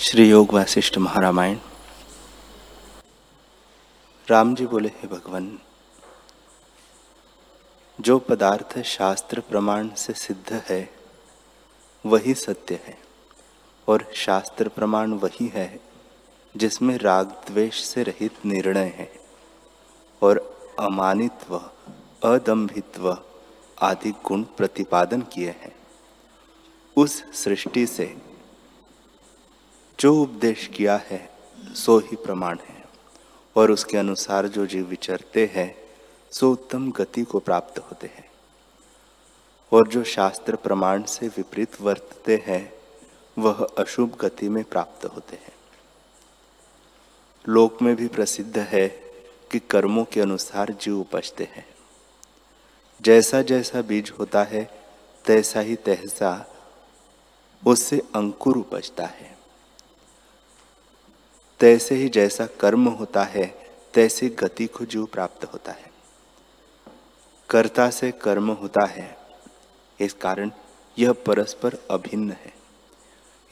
श्री योग वासिष्ठ महारामायण। राम जी बोले, हे भगवान, जो पदार्थ शास्त्र प्रमाण से सिद्ध है, वही सत्य है, और शास्त्र प्रमाण वही है, जिसमें राग द्वेष से रहित निर्णय है, और अमानित्व अदम्भित्व आदि गुण प्रतिपादन किए हैं। उस सृष्टि से जो उपदेश किया है, सो ही प्रमाण है। और उसके अनुसार जो जीव विचरते हैं, सो उत्तम गति को प्राप्त होते हैं। और जो शास्त्र प्रमाण से विपरीत वर्तते हैं, वह अशुभ गति में प्राप्त होते हैं। लोक में भी प्रसिद्ध है कि कर्मों के अनुसार जीव उपजते हैं। जैसा जैसा बीज होता है, तैसा ही तैसा उससे अंकुर उपजता है। तैसे ही जैसा कर्म होता है, तैसे गति को जीव प्राप्त होता है। कर्ता से कर्म होता है, इस कारण यह परस्पर अभिन्न है।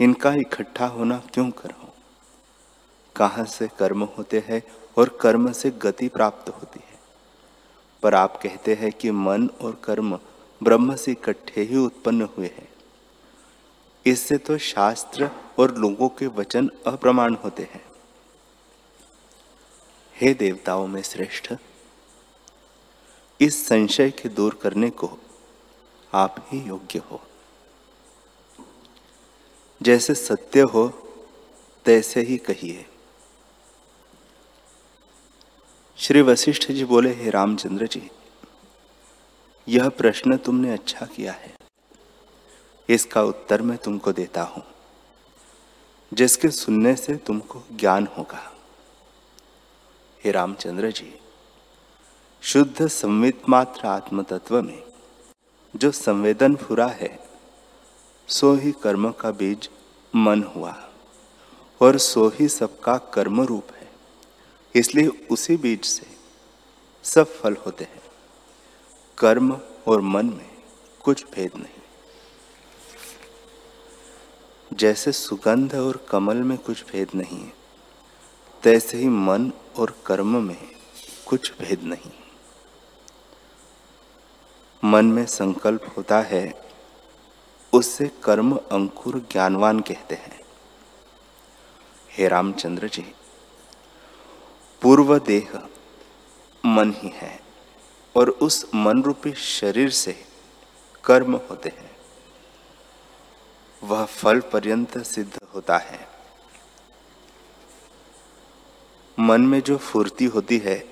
इनका इकट्ठा होना क्यों कर? हो कहाँ से कर्म होते हैं और कर्म से गति प्राप्त होती है? पर आप कहते हैं कि मन और कर्म ब्रह्म से इकट्ठे ही उत्पन्न हुए हैं। इससे तो शास्त्र और लोगों के वचन अप्रमाण होते हैं। हे देवताओं में श्रेष्ठ, इस संशय के दूर करने को आप ही योग्य हो। जैसे सत्य हो, तैसे ही कहिए। श्री वशिष्ठ जी बोले, हे रामचंद्र जी, यह प्रश्न तुमने अच्छा किया है। इसका उत्तर मैं तुमको देता हूँ, जिसके सुनने से तुमको ज्ञान होगा। हे रामचंद्र जी, शुद्ध संवित मात्र आत्म तत्व में जो संवेदन फुरा है, सो ही कर्म का बीज मन हुआ और सो ही सबका कर्म रूप है। इसलिए उसी बीज से सब फल होते हैं। कर्म और मन में कुछ भेद नहीं। जैसे सुगंध और कमल में कुछ भेद नहीं है, तैसे ही मन और कर्म में कुछ भेद नहीं। मन में संकल्प होता है, उससे कर्म अंकुर ज्ञानवान कहते हैं। हे रामचंद्र जी पूर्व देह मन ही है और उस मन रूपी शरीर से कर्म होते हैं। वह फल पर्यंत सिद्ध होता है। मन में जो फुर्ती होती है,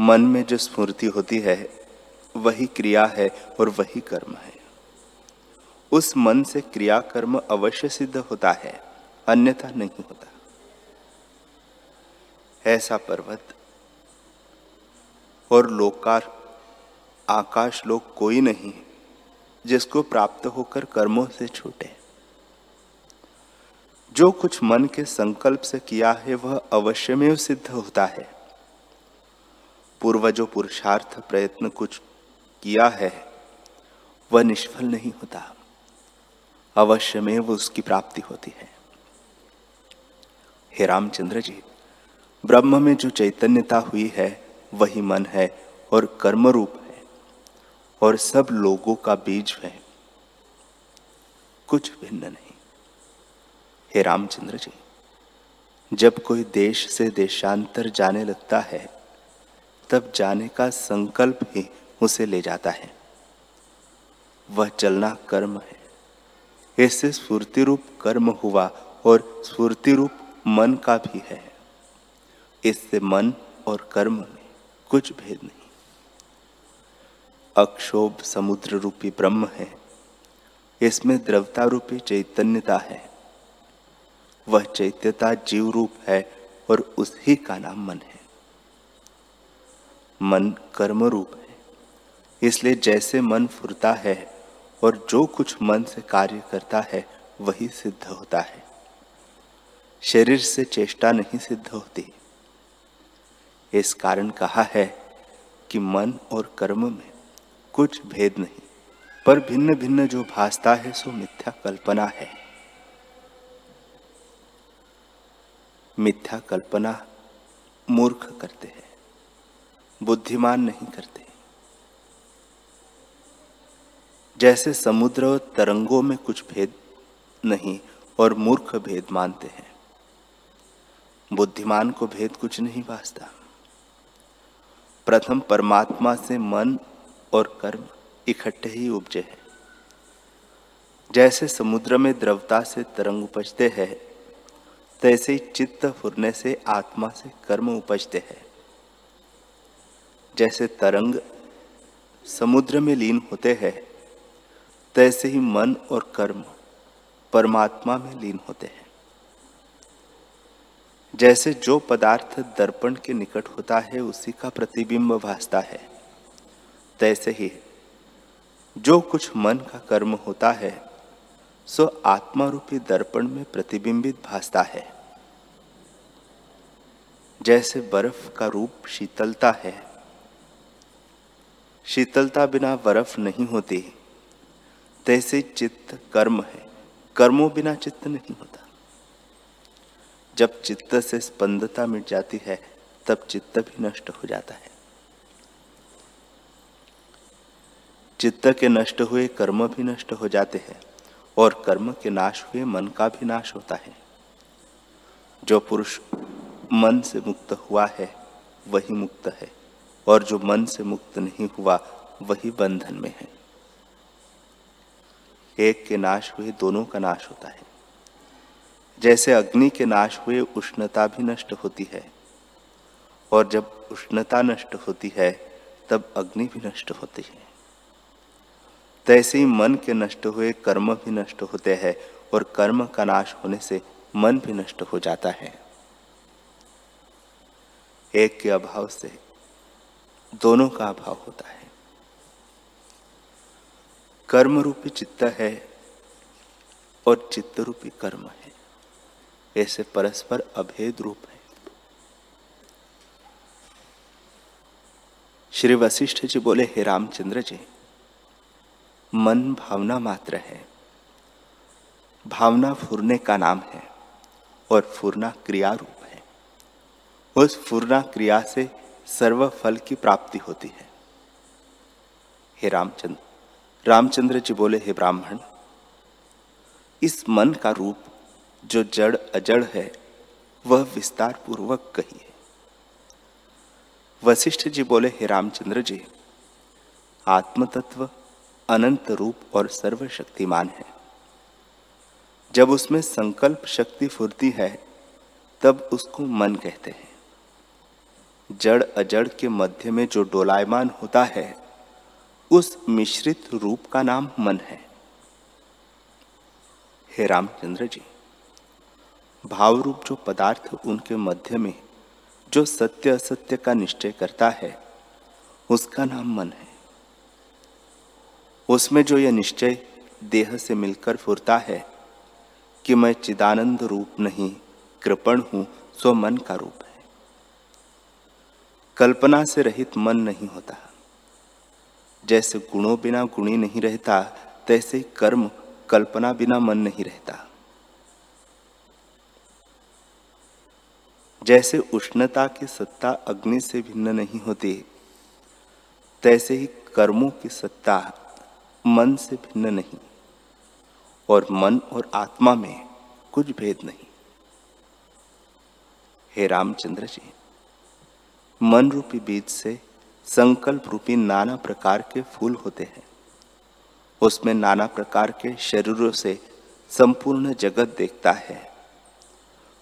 मन में जो स्फूर्ति होती है, वही क्रिया है और वही कर्म है। उस मन से क्रिया कर्म अवश्य सिद्ध होता है, अन्यथा नहीं होता। ऐसा पर्वत और लोकार, आकाश लोक कोई नहीं जिसको प्राप्त होकर कर्मों से छूटे। जो कुछ मन के संकल्प से किया है, वह अवश्य में सिद्ध होता है। पूर्वजो पुरुषार्थ प्रयत्न कुछ किया है, वह निष्फल नहीं होता। अवश्य में वो उसकी प्राप्ति होती है। हे रामचंद्र जी, ब्रह्म में जो चैतन्यता हुई है, वही मन है और कर्म रूप है, और सब लोगों का बीज है। कुछ भिन्न नहीं। हे रामचंद्र जी, जब कोई देश से देशांतर जाने लगता है, तब जाने का संकल्प ही उसे ले जाता है। वह चलना कर्म है। इससे स्फूर्ति रूप कर्म हुआ और स्फूर्ति रूप मन का भी है। इससे मन और कर्म में कुछ भेद नहीं। अक्षोभ समुद्र रूपी ब्रह्म है। इसमें द्रवता रूपी चैतन्यता है। वह चैत्यता जीव रूप है और उसी का नाम मन है। मन कर्म रूप है। इसलिए जैसे मन फुरता है और जो कुछ मन से कार्य करता है, वही सिद्ध होता है। शरीर से चेष्टा नहीं सिद्ध होती। इस कारण कहा है कि मन और कर्म में कुछ भेद नहीं, पर भिन्न भिन्न जो भासता है, सो मिथ्या कल्पना है। मिथ्या कल्पना मूर्ख करते हैं, बुद्धिमान नहीं करते। जैसे समुद्र और तरंगों में कुछ भेद नहीं और मूर्ख भेद मानते हैं, बुद्धिमान को भेद कुछ नहीं भाजता प्रथम परमात्मा से मन और कर्म इकट्ठे ही उपजे हैं। जैसे समुद्र में द्रवता से तरंग उपजते हैं तैसे ही चित्त फुरने से आत्मा से कर्म उपजते हैं। जैसे तरंग समुद्र में लीन होते हैं, तैसे ही मन और कर्म परमात्मा में लीन होते हैं। जैसे जो पदार्थ दर्पण के निकट होता है, उसी का प्रतिबिंब भासता है। तैसे ही जो कुछ मन का कर्म होता है, सो आत्मा रूपी दर्पण में प्रतिबिंबित भासता है। जैसे बर्फ़ का रूप शीतलता है। शीतलता बिना बर्फ़ नहीं होती। तैसे चित्त कर्म है। कर्मों बिना चित्त नहीं होता। जब चित्त से स्पंदता मिट जाती है, तब चित्त भी नष्ट हो जाता है। चित्त के नष्ट हुए कर्म भी नष्ट हो जाते हैं और कर्म के नाश हुए मन का भी नाश होता है। जो पुरुष मन से मुक्त हुआ है, वही मुक्त है। और जो मन से मुक्त नहीं हुआ, वही बंधन में है। एक के नाश हुए, दोनों का नाश होता है। जैसे अग्नि के नाश हुए, उष्णता भी नष्ट होती है। और जब उष्णता नष्ट होती है, तब अग्नि भी नष्ट होती है। तैसे ही मन के नष्ट हुए, कर्म भी नष्ट होते हैं। और कर्म का नाश होने से मन भी नष्ट हो जाता है। एक के अभाव से दोनों का अभाव होता है। कर्म रूपी चित्त है और चित्त रूपी कर्म है। ऐसे परस्पर अभेद रूप है। श्री वशिष्ठ जी बोले, हे रामचंद्र जी, मन भावना मात्र है। भावना फुरने का नाम है और फुरना क्रिया रूप उस फुरना क्रिया से सर्व फल की प्राप्ति होती है। हे रामचंद्र रामचंद्र जी बोले, हे ब्राह्मण, इस मन का रूप जो जड़ अजड़ है, वह विस्तार पूर्वक कही है। वशिष्ठ जी बोले, हे रामचंद्र जी आत्म तत्व अनंत रूप और सर्वशक्तिमान है। जब उसमें संकल्प शक्ति फुरती है, तब उसको मन कहते हैं। जड़ अजड़ के मध्य में जो डोलायमान होता है, उस मिश्रित रूप का नाम मन है। हे रामचंद्र जी भाव रूप जो पदार्थ उनके मध्य में, जो सत्य असत्य का निश्चय करता है, उसका नाम मन है। उसमें जो यह निश्चय देह से मिलकर फुरता है, कि मैं चिदानंद रूप नहीं, कृपण हूँ, सो मन का रूप। कल्पना से रहित मन नहीं होता। जैसे गुणों बिना गुणी नहीं रहता, तैसे कर्म कल्पना बिना मन नहीं रहता। जैसे उष्णता की सत्ता अग्नि से भिन्न नहीं होती, तैसे ही कर्मों की सत्ता मन से भिन्न नहीं, और मन और आत्मा में कुछ भेद नहीं। हे रामचंद्र जी। मन रूपी बीज से संकल्प रूपी नाना प्रकार के फूल होते हैं। उसमें नाना प्रकार के शरीरों से संपूर्ण जगत देखता है।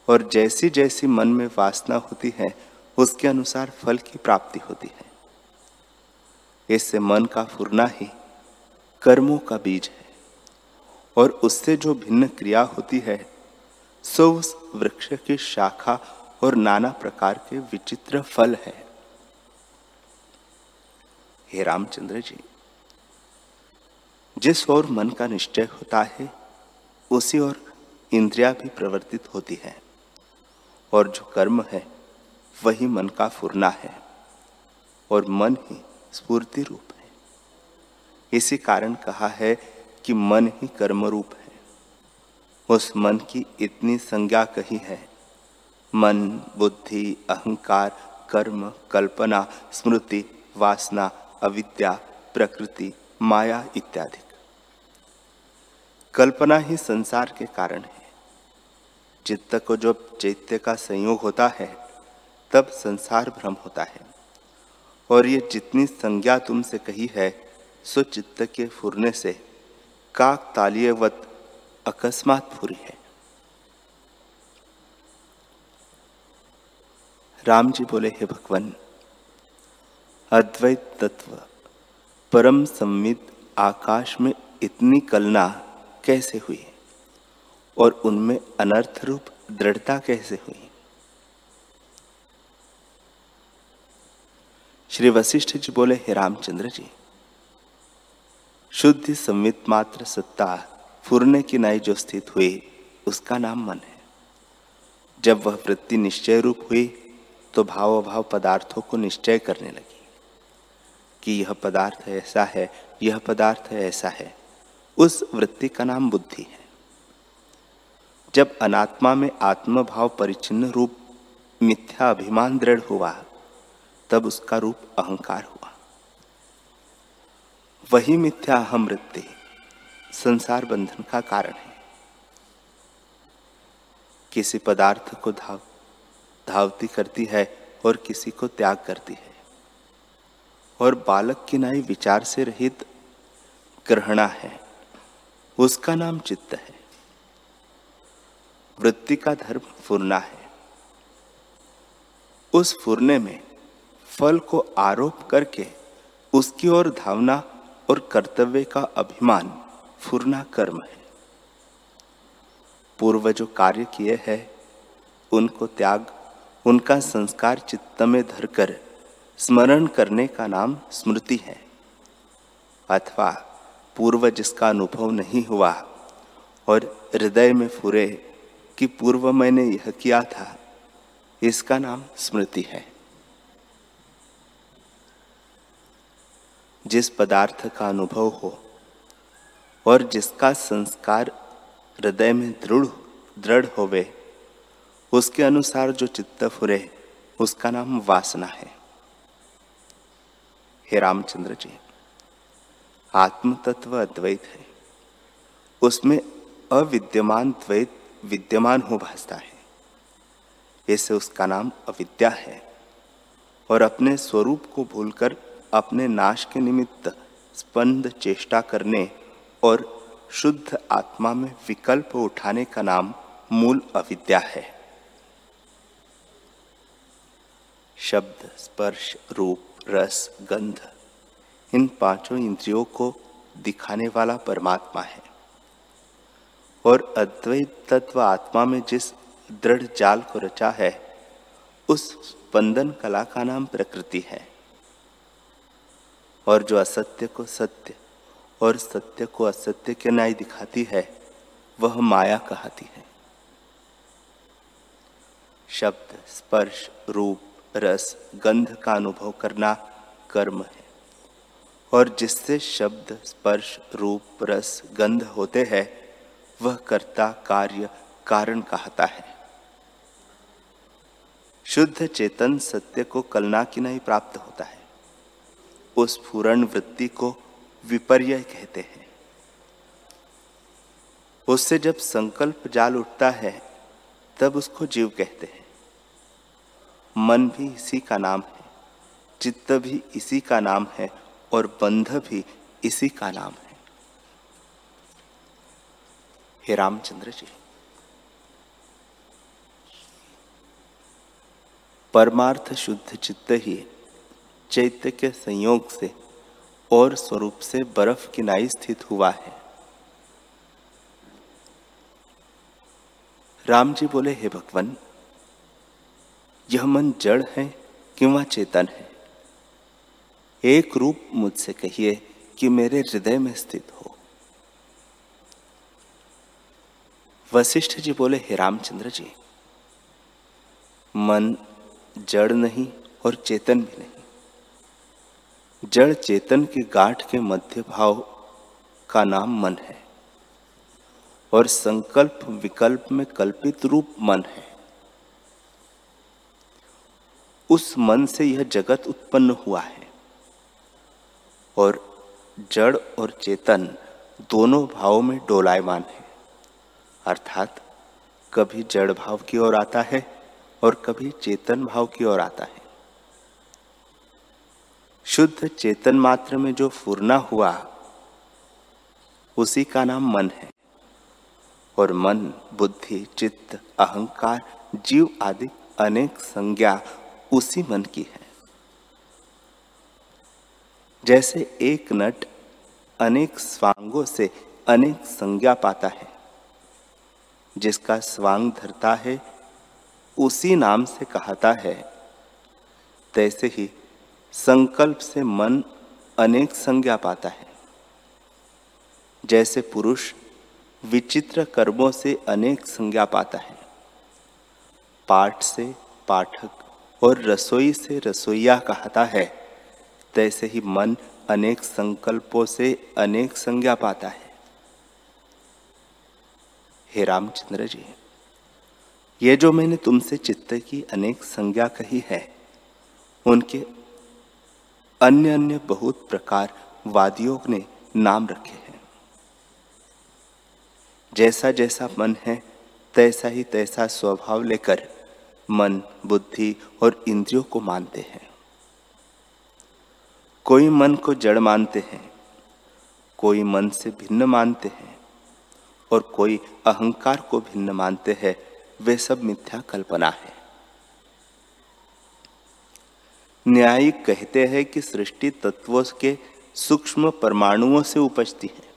और जैसी जैसी मन में वासना होती है, उसके अनुसार फल की प्राप्ति होती है। इससे मन का फुरना ही कर्मों का बीज है। और उससे जो भिन्न क्रिया होती है, सो उस वृक्ष की शाखा और नाना प्रकार के विचित्र फल है। हे रामचंद्र जी, जिस ओर मन का निश्चय होता है, उसी ओर इंद्रिया भी प्रवर्तित होती है, और जो कर्म है, वही मन का फुरना है, और मन ही स्फूर्ति रूप है। इसी कारण कहा है कि मन ही कर्म रूप है। उस मन की इतनी संज्ञा कही है मन, बुद्धि, अहंकार, कर्म, कल्पना, स्मृति, वासना, अविद्या, प्रकृति, माया इत्यादि। कल्पना ही संसार के कारण है। चित्त को जब चैत्य का संयोग होता है, तब संसार भ्रम होता है। और ये जितनी संज्ञा तुमसे कही है, सो चित्त के फुरने से काक तालियवत अकस्मात फुरी है। राम जी बोले, हे भगवान, अद्वैत तत्व, परम संविद आकाश में इतनी कलना कैसे हुई? और उनमें अनर्थ रूप दृढ़ता कैसे हुई? श्री वशिष्ठ जी बोले, हे रामचंद्र जी, शुद्ध संवित मात्र सत्ता फुरने की नाई जो स्थित हुई, उसका नाम मन है। जब वह वृत्ति निश्चय रूप हुई तो भाव अभाव पदार्थों को निश्चय करने लगी कि यह पदार्थ ऐसा है, यह पदार्थ ऐसा है। उस वृत्ति का नाम बुद्धि है। जब अनात्मा में आत्मभाव परिचिन्न रूप मिथ्या अभिमान दृढ़ हुआ, तब उसका रूप अहंकार हुआ। वही मिथ्या अहम वृत्ति संसार बंधन का कारण है। किसी पदार्थ को धाव धावती करती है और किसी को त्याग करती है। और बालक की नाई विचार से रहित ग्रहणा है। उसका नाम चित्त है। वृत्ति का धर्म फुरना है। उस फुरने में फल को आरोप करके उसकी ओर धावना और कर्तव्य का अभिमान फुरना कर्म है। पूर्व जो कार्य किए हैं, उनको त्याग उनका संस्कार चित्त में धरकर स्मरण करने का नाम स्मृति है। अथवा पूर्व जिसका अनुभव नहीं हुआ और हृदय में फुरे कि पूर्व मैंने यह किया था, इसका नाम स्मृति है। जिस पदार्थ का अनुभव हो और जिसका संस्कार हृदय में दृढ़ दृढ़ होवे उसके अनुसार जो चित्त फुरे, उसका नाम वासना है। हे रामचंद्र जी आत्म तत्व अद्वैत है। उसमें अविद्यमान द्वैत विद्यमान हो भासता है। ऐसे उसका नाम अविद्या है और अपने स्वरूप को भूलकर अपने नाश के निमित्त स्पंद चेष्टा करने और शुद्ध आत्मा में विकल्प उठाने का नाम मूल अविद्या है। शब्द, स्पर्श, रूप, रस, गंध, इन पाँचों इंद्रियों को दिखाने वाला परमात्मा है। और अद्वैत तत्व आत्मा में जिस दृढ़ जाल को रचा है, उस स्पंदन कला का नाम प्रकृति है। और जो असत्य को सत्य और सत्य को असत्य के न्याय दिखाती है, वह माया कहती है। शब्द, स्पर्श, रूप रस गंध का अनुभव करना कर्म है। और जिससे शब्द, स्पर्श, रूप, रस, गंध होते हैं, वह कर्ता कार्य कारण कहता है। शुद्ध चेतन सत्य को कलना की नहीं प्राप्त होता है। उस पूर्ण वृत्ति को विपर्य कहते हैं। उससे जब संकल्प जाल उठता है, तब उसको जीव कहते हैं। मन भी इसी का नाम है, चित्त भी इसी का नाम है और बंध भी इसी का नाम है। हे रामचंद्र जी, परमार्थ शुद्ध चित्त ही चैत्य के संयोग से और स्वरूप से बर्फ़ किनाई स्थित हुआ है। राम जी बोले, हे भगवान यह मन जड़ है कि वह चेतन है। एक रूप मुझसे कहिए कि मेरे हृदय में स्थित हो। वशिष्ठ जी बोले, हे रामचंद्र जी, मन जड़ नहीं और चेतन भी नहीं। जड़ चेतन की गांठ के मध्य भाव का नाम मन है और संकल्प विकल्प में कल्पित रूप मन है। उस मन से यह जगत उत्पन्न हुआ है। और जड़ और चेतन दोनों भावों में डोलायमान है। अर्थात कभी जड़ भाव की ओर आता है और कभी चेतन भाव की ओर आता है। शुद्ध चेतन मात्र में जो फुरना हुआ, उसी का नाम मन है। और मन, बुद्धि, चित्त, अहंकार, जीव आदि अनेक संज्ञा उसी मन की है। जैसे एक नट अनेक स्वांगों से अनेक संज्ञा पाता है, जिसका स्वांग धरता है, उसी नाम से कहता है। तैसे ही संकल्प से मन अनेक संज्ञा पाता है। जैसे पुरुष विचित्र कर्मों से अनेक संज्ञा पाता है, पाठ से पाठक और रसोई से रसोईया कहता है। तैसे ही मन अनेक संकल्पों से अनेक संज्ञा पाता है। हे रामचंद्र जी, ये जो मैंने तुमसे चित्त की अनेक संज्ञा कही है, उनके अन्य अन्य बहुत प्रकार वादियों ने नाम रखे हैं। जैसा जैसा मन है, तैसा ही तैसा स्वभाव लेकर मन, बुद्धि और इंद्रियों को मानते हैं। कोई मन को जड़ मानते हैं, कोई मन से भिन्न मानते हैं, और कोई अहंकार को भिन्न मानते हैं, वे सब मिथ्या कल्पना है। न्यायिक कहते हैं कि सृष्टि तत्वों के सूक्ष्म परमाणुओं से उपजती है।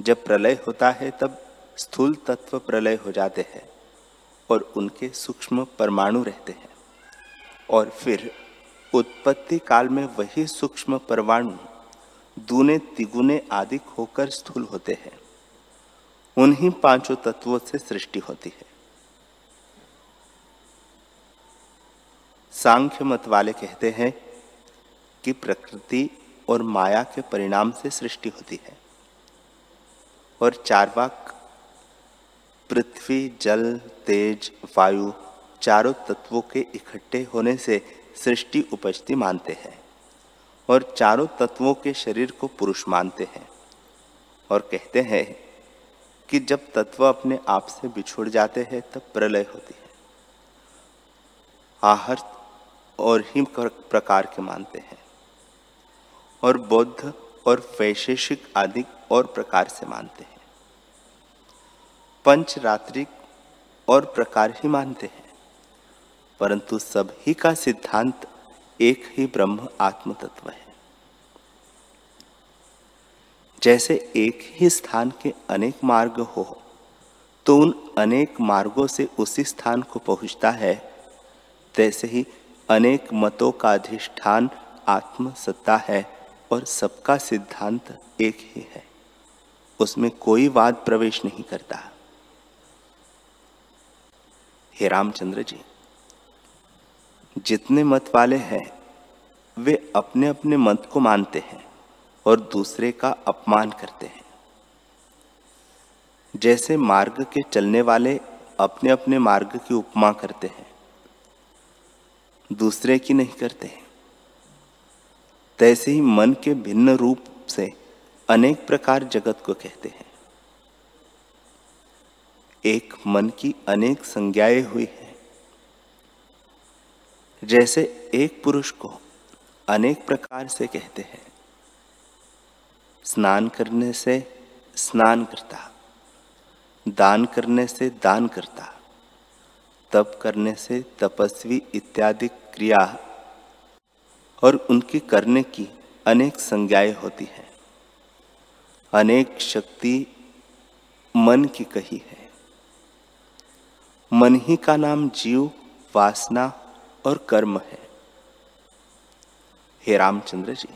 जब प्रलय होता है, तब स्थूल तत्व प्रलय हो जाते हैं। और उनके सूक्ष्म परमाणु रहते हैं। और फिर उत्पत्ति काल में वही सूक्ष्म परमाणु दूने तिगुने आदि होकर स्थूल होते हैं। उन्हीं पाँचों तत्वों से सृष्टि होती है। सांख्य मत वाले कहते हैं कि प्रकृति और माया के परिणाम से सृष्टि होती है। और चारवाक पृथ्वी, जल, तेज, वायु चारों तत्वों के इकट्ठे होने से सृष्टि उपजती मानते हैं और चारों तत्वों के शरीर को पुरुष मानते हैं और कहते हैं कि जब तत्व अपने आप से बिछुड़ जाते हैं, तब प्रलय होती है। आहर और ही प्रकार के मानते हैं और बौद्ध और वैशेषिक आदि और प्रकार से मानते हैं। पंचरात्रिक और प्रकार ही मानते हैं। परंतु सभी का सिद्धांत एक ही ब्रह्म आत्म तत्व है। जैसे एक ही स्थान के अनेक मार्ग हो तो उन अनेक मार्गों से उसी स्थान को पहुँचता है। तैसे ही अनेक मतों का अधिष्ठान आत्म सत्ता है और सबका सिद्धांत एक ही है। उसमें कोई वाद प्रवेश नहीं करता। हे रामचंद्र जी, जितने मत वाले हैं, वे अपने अपने मत को मानते हैं और दूसरे का अपमान करते हैं। जैसे मार्ग के चलने वाले अपने अपने मार्ग की उपमा करते हैं, दूसरे की नहीं करते हैं। तैसे ही मन के भिन्न रूप से अनेक प्रकार जगत को कहते हैं। एक मन की अनेक संज्ञाएँ हुई है। जैसे एक पुरुष को अनेक प्रकार से कहते हैं। स्नान करने से स्नान करता, दान करने से दान करता, तप करने से तपस्वी इत्यादि क्रिया और उनकी करने की अनेक संज्ञाएँ होती हैं। अनेक शक्ति मन की कही है। मन ही का नाम जीव, वासना और कर्म है। हे रामचंद्र जी,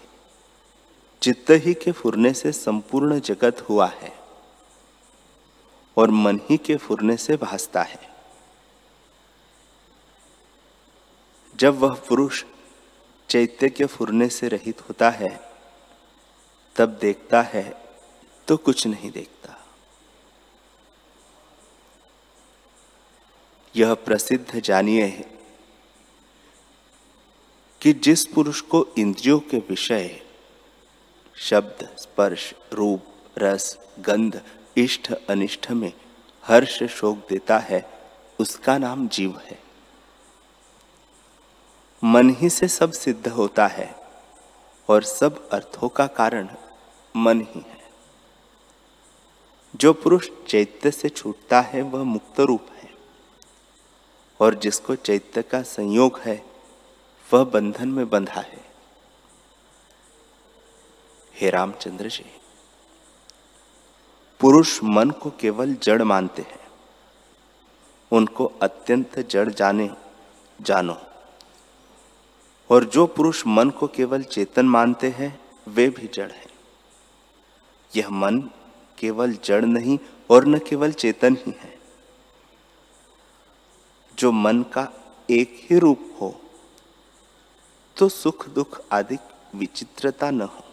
चित्त ही के फुरने से संपूर्ण जगत हुआ है और मन ही के फुरने से भासता है। जब वह पुरुष चैत्य के फुरने से रहित होता है, तब देखता है तो कुछ नहीं देखता। यह प्रसिद्ध जानिए है कि जिस पुरुष को इंद्रियों के विषय, शब्द, स्पर्श, रूप, रस, गंध, इष्ट, अनिष्ट में हर्ष, शोक देता है, उसका नाम जीव है। मन ही से सब सिद्ध होता है और सब अर्थों का कारण मन ही है। जो पुरुष चैत्य से छूटता है, वह मुक्त रूप है। और जिसको चैत्य का संयोग है, वह बंधन में बंधा है। हे रामचंद्र जी, पुरुष मन को केवल जड़ मानते हैं। उनको अत्यंत जड़ जाने, जानो। और जो पुरुष मन को केवल चेतन मानते हैं, वे भी जड़ हैं। यह मन केवल जड़ नहीं और न केवल चेतन ही है। जो मन का एक ही रूप हो तो सुख दुख आदि विचित्रता न हो,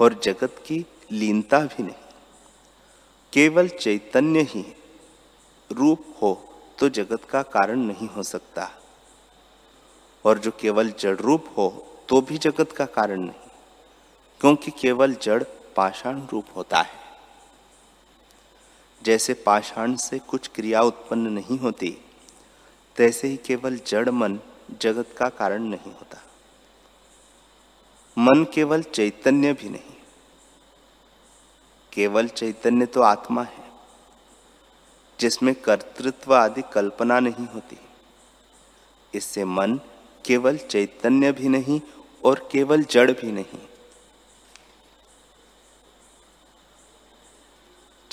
और जगत की लीनता भी नहीं। केवल चैतन्य ही रूप हो तो जगत का कारण नहीं हो सकता। और जो केवल जड़ रूप हो तो भी जगत का कारण नहीं, क्योंकि केवल जड़ पाषाण रूप होता है। जैसे पाषाण से कुछ क्रिया उत्पन्न नहीं होती, तैसे ही केवल जड़ मन जगत का कारण नहीं होता। मन केवल चैतन्य भी नहीं। केवल चैतन्य तो आत्मा है, जिसमें कर्तृत्व आदि कल्पना नहीं होती। इससे मन केवल चैतन्य भी नहीं और केवल जड़ भी नहीं।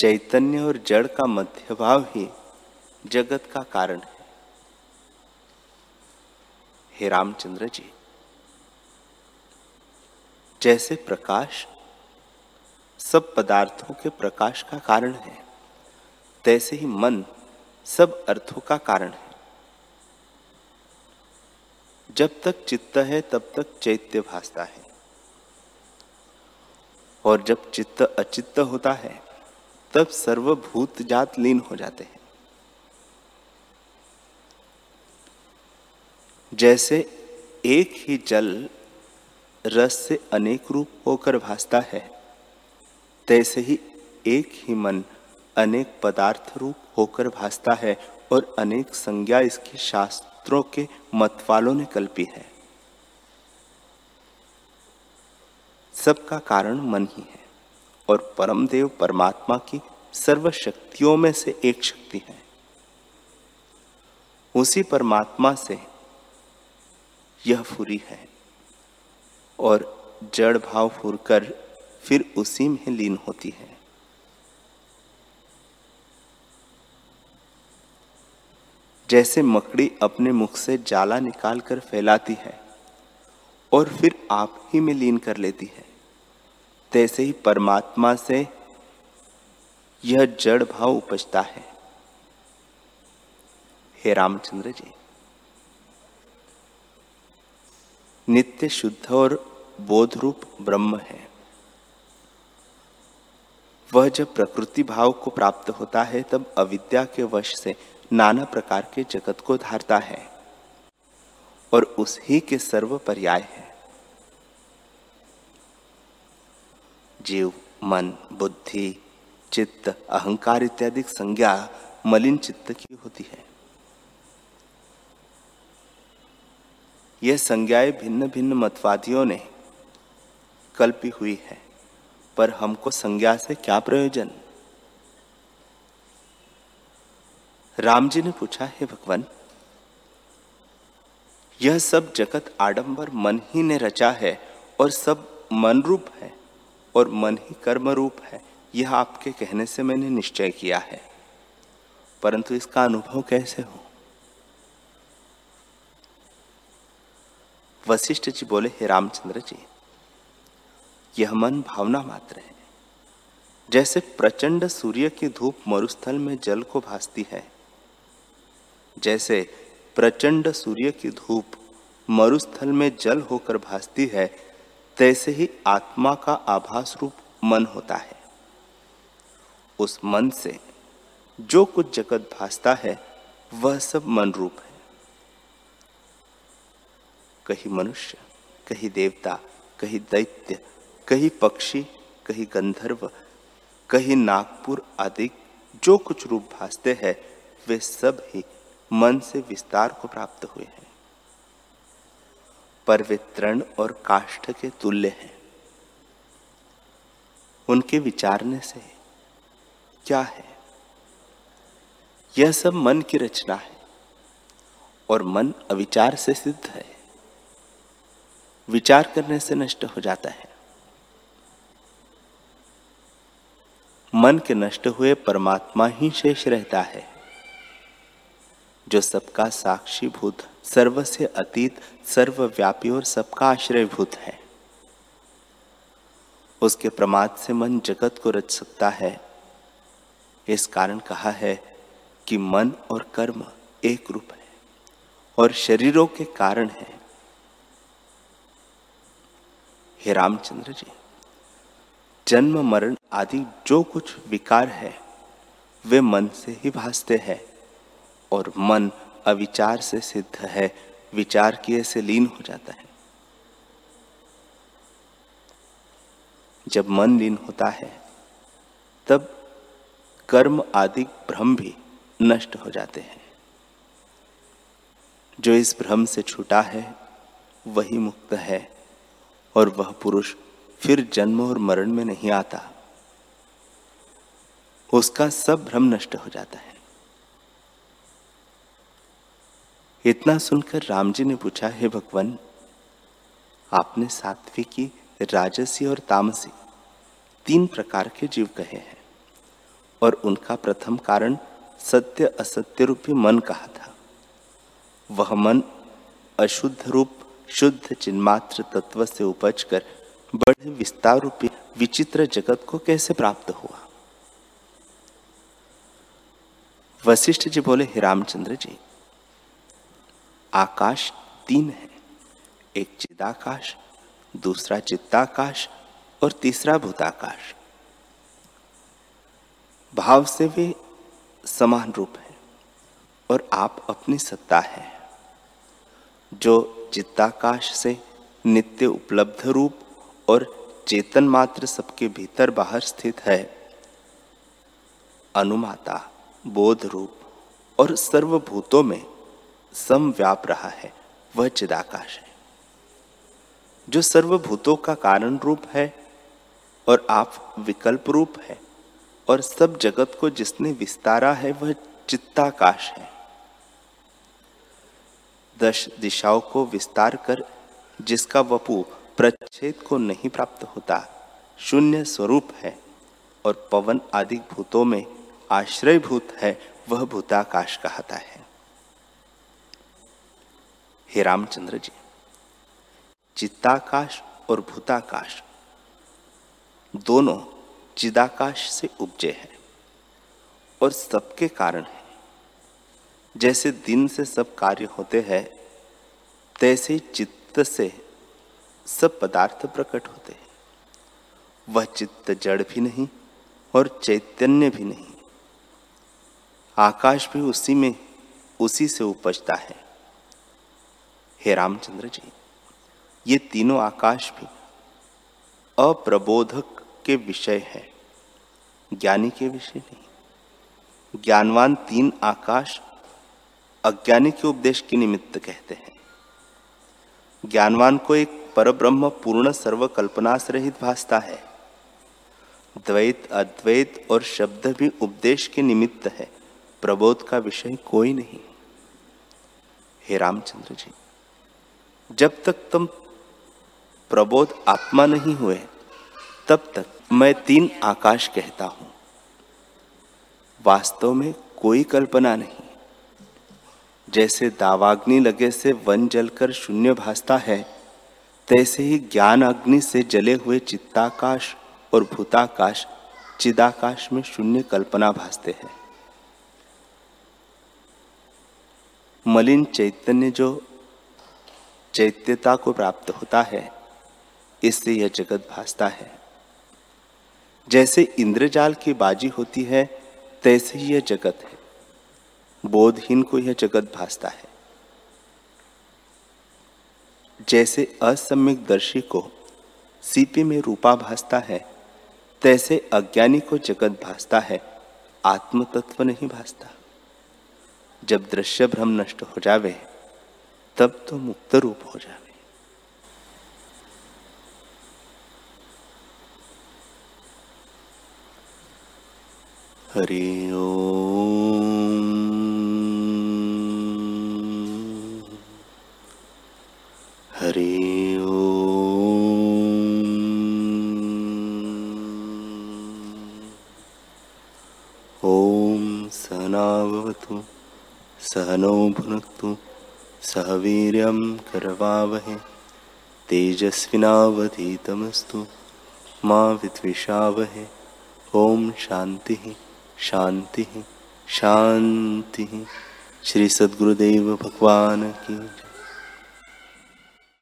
चैतन्य और जड़ का मध्य भाव ही जगत का कारण है। हे रामचंद्र जी, जैसे प्रकाश सब पदार्थों के प्रकाश का कारण है, तैसे ही मन सब अर्थों का कारण है। जब तक चित्त है, तब तक चैत्य भासता है। और जब चित्त अचित्त होता है तब सर्वभूत जात लीन हो जाते हैं। जैसे एक ही जल रस से अनेक रूप होकर भासता है, तैसे ही एक ही मन अनेक पदार्थ रूप होकर भासता है और अनेक संज्ञा इसकी शास्त्रों के मत वालों ने कल्पी है। सबका कारण मन ही है। और परम देव परमात्मा की सर्व शक्तियों में से एक शक्ति है। उसी परमात्मा से यह फुरी है और जड़ भाव फुरकर फिर उसी में लीन होती है। जैसे मकड़ी अपने मुख से जाला निकालकर फैलाती है और फिर आप ही में लीन कर लेती है। तैसे ही परमात्मा से यह जड़ भाव उपजता है। हे रामचंद्र जी, नित्य शुद्ध और बोध रूप ब्रह्म है। वह जब प्रकृति भाव को प्राप्त होता है, तब अविद्या के वश से नाना प्रकार के जगत को धारता है और उसी के सर्व पर्याय है। जीव, मन, बुद्धि, चित्त, अहंकार इत्यादि संज्ञा मलिन चित्त की होती है। यह संज्ञाएँ भिन्न भिन्न मतवादियों ने कल्पी हुई है, पर हमको संज्ञा से क्या प्रयोजन? राम जी ने पूछा, है भगवान, यह सब जगत आडंबर मन ही ने रचा है और सब मन रूप है। और मन ही कर्म रूप है। यह आपके कहने से मैंने निश्चय किया है। परंतु इसका अनुभव कैसे हो? वशिष्ठ जी बोले, हे रामचंद्र जी, यह मन भावना मात्र है। जैसे प्रचंड सूर्य की धूप मरुस्थल में जल को भासती है, जैसे प्रचंड सूर्य की धूप मरुस्थल में जल होकर भासती है तैसे ही आत्मा का आभास रूप मन होता है। उस मन से जो कुछ जगत भासता है, वह सब मन रूप है। कहीं मनुष्य, कहीं देवता, कहीं दैत्य, कहीं पक्षी, कहीं गंधर्व, कहीं नागपुर आदि जो कुछ रूप भासते हैं, वे सब ही मन से विस्तार को प्राप्त हुए हैं। पर और काष्ठ के तुल्य हैं। उनके विचारने से क्या है? यह सब मन की रचना है और मन अविचार से सिद्ध है। विचार करने से नष्ट हो जाता है। मन के नष्ट हुए परमात्मा ही शेष रहता है, जो सबका साक्षी भूत सर्व से अतीत, सर्वव्यापी और सबका आश्रयभूत है। उसके प्रमाद से मन जगत को रच सकता है। इस कारण कहा है कि मन और कर्म एक रूप है और शरीरों के कारण है। हे रामचंद्र जी, जन्म, मरण आदि जो कुछ विकार है, वे मन से ही भासते हैं और मन अविचार से सिद्ध है, विचार किए से लीन हो जाता है। जब मन लीन होता है, तब कर्म आदि भ्रम भी नष्ट हो जाते हैं। जो इस भ्रम से छूटा है, वही मुक्त है और वह पुरुष फिर जन्म और मरण में नहीं आता। उसका सब भ्रम नष्ट हो जाता है। इतना सुनकर राम जी ने पूछा, हे भगवान, आपने सात्विकी, राजसी और तामसी तीन प्रकार के जीव कहे हैं और उनका प्रथम कारण सत्य असत्य रूपी मन कहा था। वह मन अशुद्ध रूप, शुद्ध चिन्मात्र तत्व से उपज कर बड़े विस्तार रूपी विचित्र जगत को कैसे प्राप्त हुआ? वशिष्ठ जी बोले, हे रामचंद्र जी आकाश तीन है। एक चिदाकाश, दूसरा चित्ताकाश और तीसरा भूताकाश। भाव से वे समान रूप है और आप अपनी सत्ता है, जो चित्ताकाश से नित्य उपलब्ध रूप और चेतन मात्र सबके भीतर बाहर स्थित है। अनुमाता, बोध रूप और सर्वभूतों में समव्याप रहा है, वह चिदाकाश है, जो सर्वभूतों का कारण रूप है और आप विकल्प रूप है और सब जगत को जिसने विस्तारा है, वह चित्ताकाश है। दश दिशाओं को विस्तार कर, जिसका वपु प्रच्छेद को नहीं प्राप्त होता, शून्य स्वरूप है और पवन आदि भूतों में आश्रयभूत है, वह भूताकाश कहता है। हे रामचंद्र जी, चित्ताकाश और भूताकाश दोनों चिदाकाश से उपजे हैं और सबके कारण है। जैसे दिन से सब कार्य होते हैं, तैसे चित्त से सब पदार्थ प्रकट होते हैं। वह चित्त जड़ भी नहीं और चैतन्य भी नहीं। आकाश भी उसी में, उसी से उपजता है। हे रामचंद्र जी, ये तीनों आकाश भी अप्रबोधक के विषय है, ज्ञानी के विषय नहीं। ज्ञानवान तीन आकाश अज्ञानी के उपदेश के निमित्त कहते हैं। ज्ञानवान को एक परब्रह्म पूर्ण सर्व रहित भासता है। द्वैत, अद्वैत और शब्द भी उपदेश के निमित्त है, प्रबोध का विषय कोई नहीं। हे रामचंद्र जी जब तक तुम प्रबोध आत्मा नहीं हुए, तब तक मैं तीन आकाश कहता हूँ। वास्तव में कोई कल्पना नहीं। जैसे दावाग्नि लगे से वन जलकर शून्य भासता है, तैसे ही ज्ञान अग्नि से जले हुए चित्ताकाश और भूताकाश, चिदाकाश में शून्य कल्पना भासते हैं। मलिन चैतन्य जो चैत्यता को प्राप्त होता है, इससे यह जगत भासता है। जैसे इंद्रजाल की बाजी होती है, तैसे ही यह जगत है। बोधहीन को यह जगत भासता है। जैसे असम्यक दर्शी को सीपी में रूपा भासता है, तैसे अज्ञानी को जगत भासता है आत्म तत्व नहीं भासता। जब दृश्य भ्रम नष्ट हो जावे तब तो मुक्त रूप हो जावे हरि हरि ॐ सहनावतु सहनौ भुनक्तु सह वीर करवावहे। तेजस्विनावधीतमस्तु। मा विद्विषावहे। ॐ शान्तिः शांति शांति श्री सद्गुरुदेव भगवान की